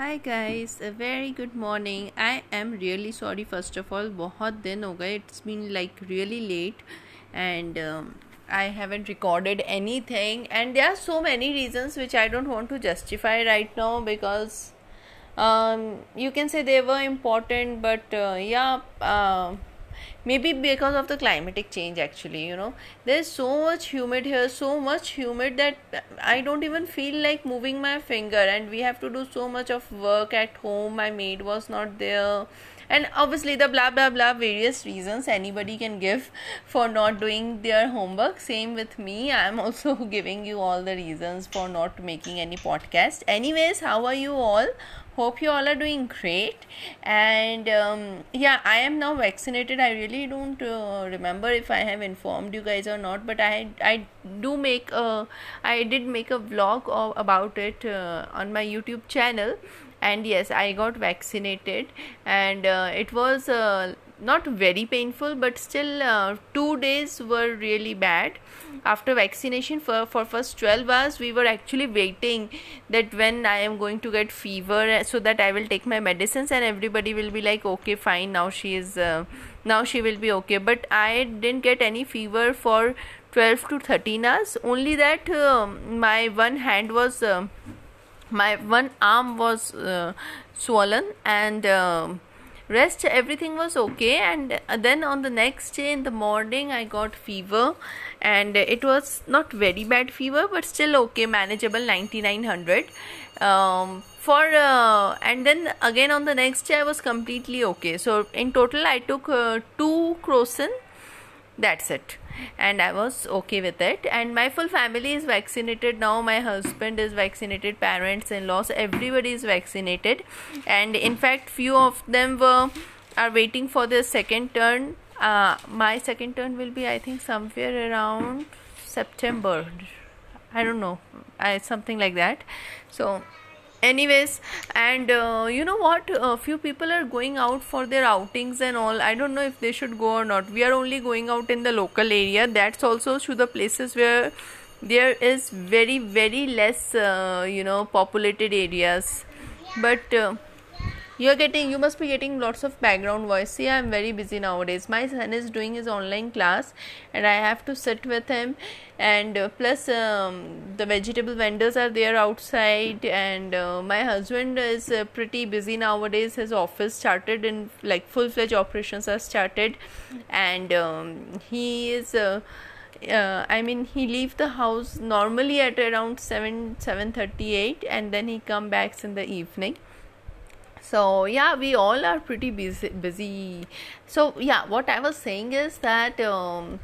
Hi guys a very good morning I am really sorry first of all बहुत दिन हो गए it's been like really late and I haven't recorded anything, and there are so many reasons which I don't want to justify right now because um, you can say they were important, but uh, yeah, uh, maybe because of the climatic change actually you know. There's so much humid here so much humid that i don't even feel like moving my finger and we have to do so much of work at home. My maid was not there and obviously the blah blah blah various reasons anybody can give for not doing their homework. Same with me. I'm also giving you all the reasons for not making any podcast. Anyways how are you all? Hope you all are doing great. And um, yeah i am now vaccinated. I really don't uh, remember if i have informed you guys or not but i i do make a i did make a vlog of, about it uh, on my youtube channel and yes i got vaccinated. And uh, it was uh, not very painful but still uh, two days were really bad. After vaccination for, for first 12 hours we were actually waiting that when i am going to get fever uh, so that i will take my medicines and everybody will be like okay fine now she is uh, now she will be okay. But i didn't get any fever for 12 to 13 hours. Only that uh, my one hand was uh, my one arm was uh, swollen and um, rest everything was okay and uh, then on the next day in the morning i got fever and it was not very bad fever but still okay manageable 9900 um, for uh, and then again on the next day i was completely okay. So in total i took uh, two crocin that's it. And i was okay with it. And my full family is vaccinated now. My husband is vaccinated. Parents in laws everybody is vaccinated. And in fact few of them were are waiting for their second turn. Uh, my second turn will be i think somewhere around september. I don't know. I, something like that. So anyways and uh, you know what? A few people are going out for their outings and all. I don't know if they should go or not. We are only going out in the local area. That's also to the places where there is very very less uh, you know populated areas. But uh, you're getting you must be getting lots of background voice. See i'm very busy nowadays. My son is doing his online class and i have to sit with him. And uh, plus um, the vegetable vendors are there outside and uh, my husband is uh, pretty busy nowadays. His office started in like full-fledged operations are started. And um, he is uh, uh, I mean he leave the house normally at around 7 7:38 and then he come back in the evening so yeah we all are pretty busy busy so yeah what i was saying is that um,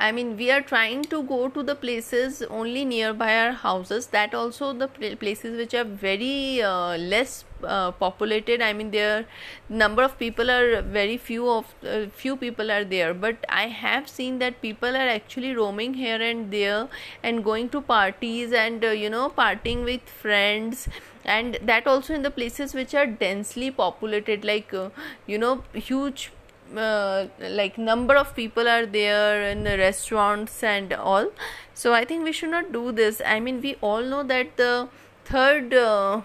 I mean, we are trying to go to the places only nearby our houses. That also the places which are very uh, less uh, populated. I mean, their number of people are very few of uh, few people are there. But I have seen that people are actually roaming here and there and going to parties and uh, you know partying with friends and that also in the places which are densely populated like uh, you know huge uh, like number of people are there in the restaurants and all. So i think we should not do this. I mean we all know that the third uh,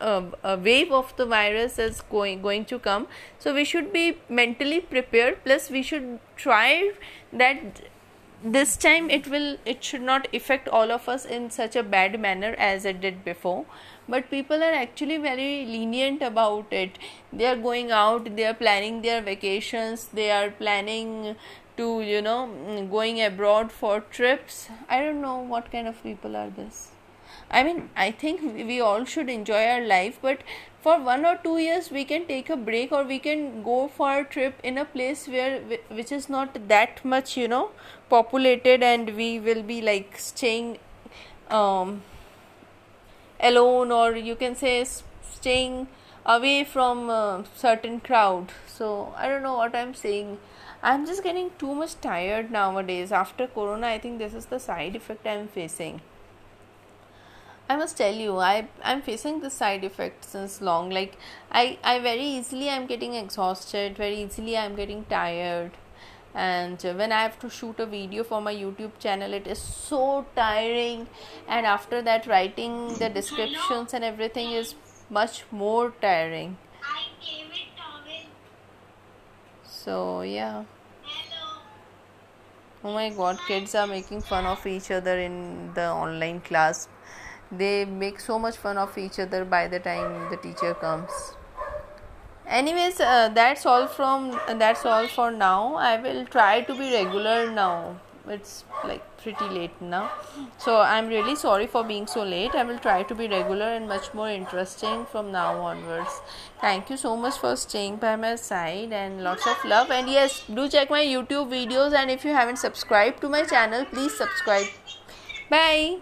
uh, wave of the virus is going going to come. So we should be mentally prepared. Plus we should try that this time it will it should not affect all of us in such a bad manner as it did before. But people are actually very lenient about it. They are going out they are planning their vacations they are planning to you know going abroad for trips. I don't know what kind of people are this. I mean, I think we all should enjoy our life, but for one or two years we can take a break or we can go for a trip in a place where which is not that much, you know, populated, and we will be like staying um, alone, or you can say staying away from a certain crowd. So I don't know what I'm saying. I'm just getting too much tired nowadays. After Corona, I think this is the side effect I'm facing. I must tell you, I I'm facing this side effect since long. Like I I very easily I'm getting exhausted. Very easily I'm getting tired, and when i have to shoot a video for my youtube channel it is so tiring and after that writing the descriptions and everything is much more tiring so yeah Hello. oh my god kids are making fun of each other in the online class they make so much fun of each other by the time the teacher comes. Anyways uh, that's all from uh, that's all for now. I will try to be regular now. It's like pretty late now. So i'm really sorry for being so late. I will try to be regular and much more interesting from now onwards. Thank you so much for staying by my side and lots of love. And yes do check my youtube videos. And if you haven't subscribed to my channel please subscribe. Bye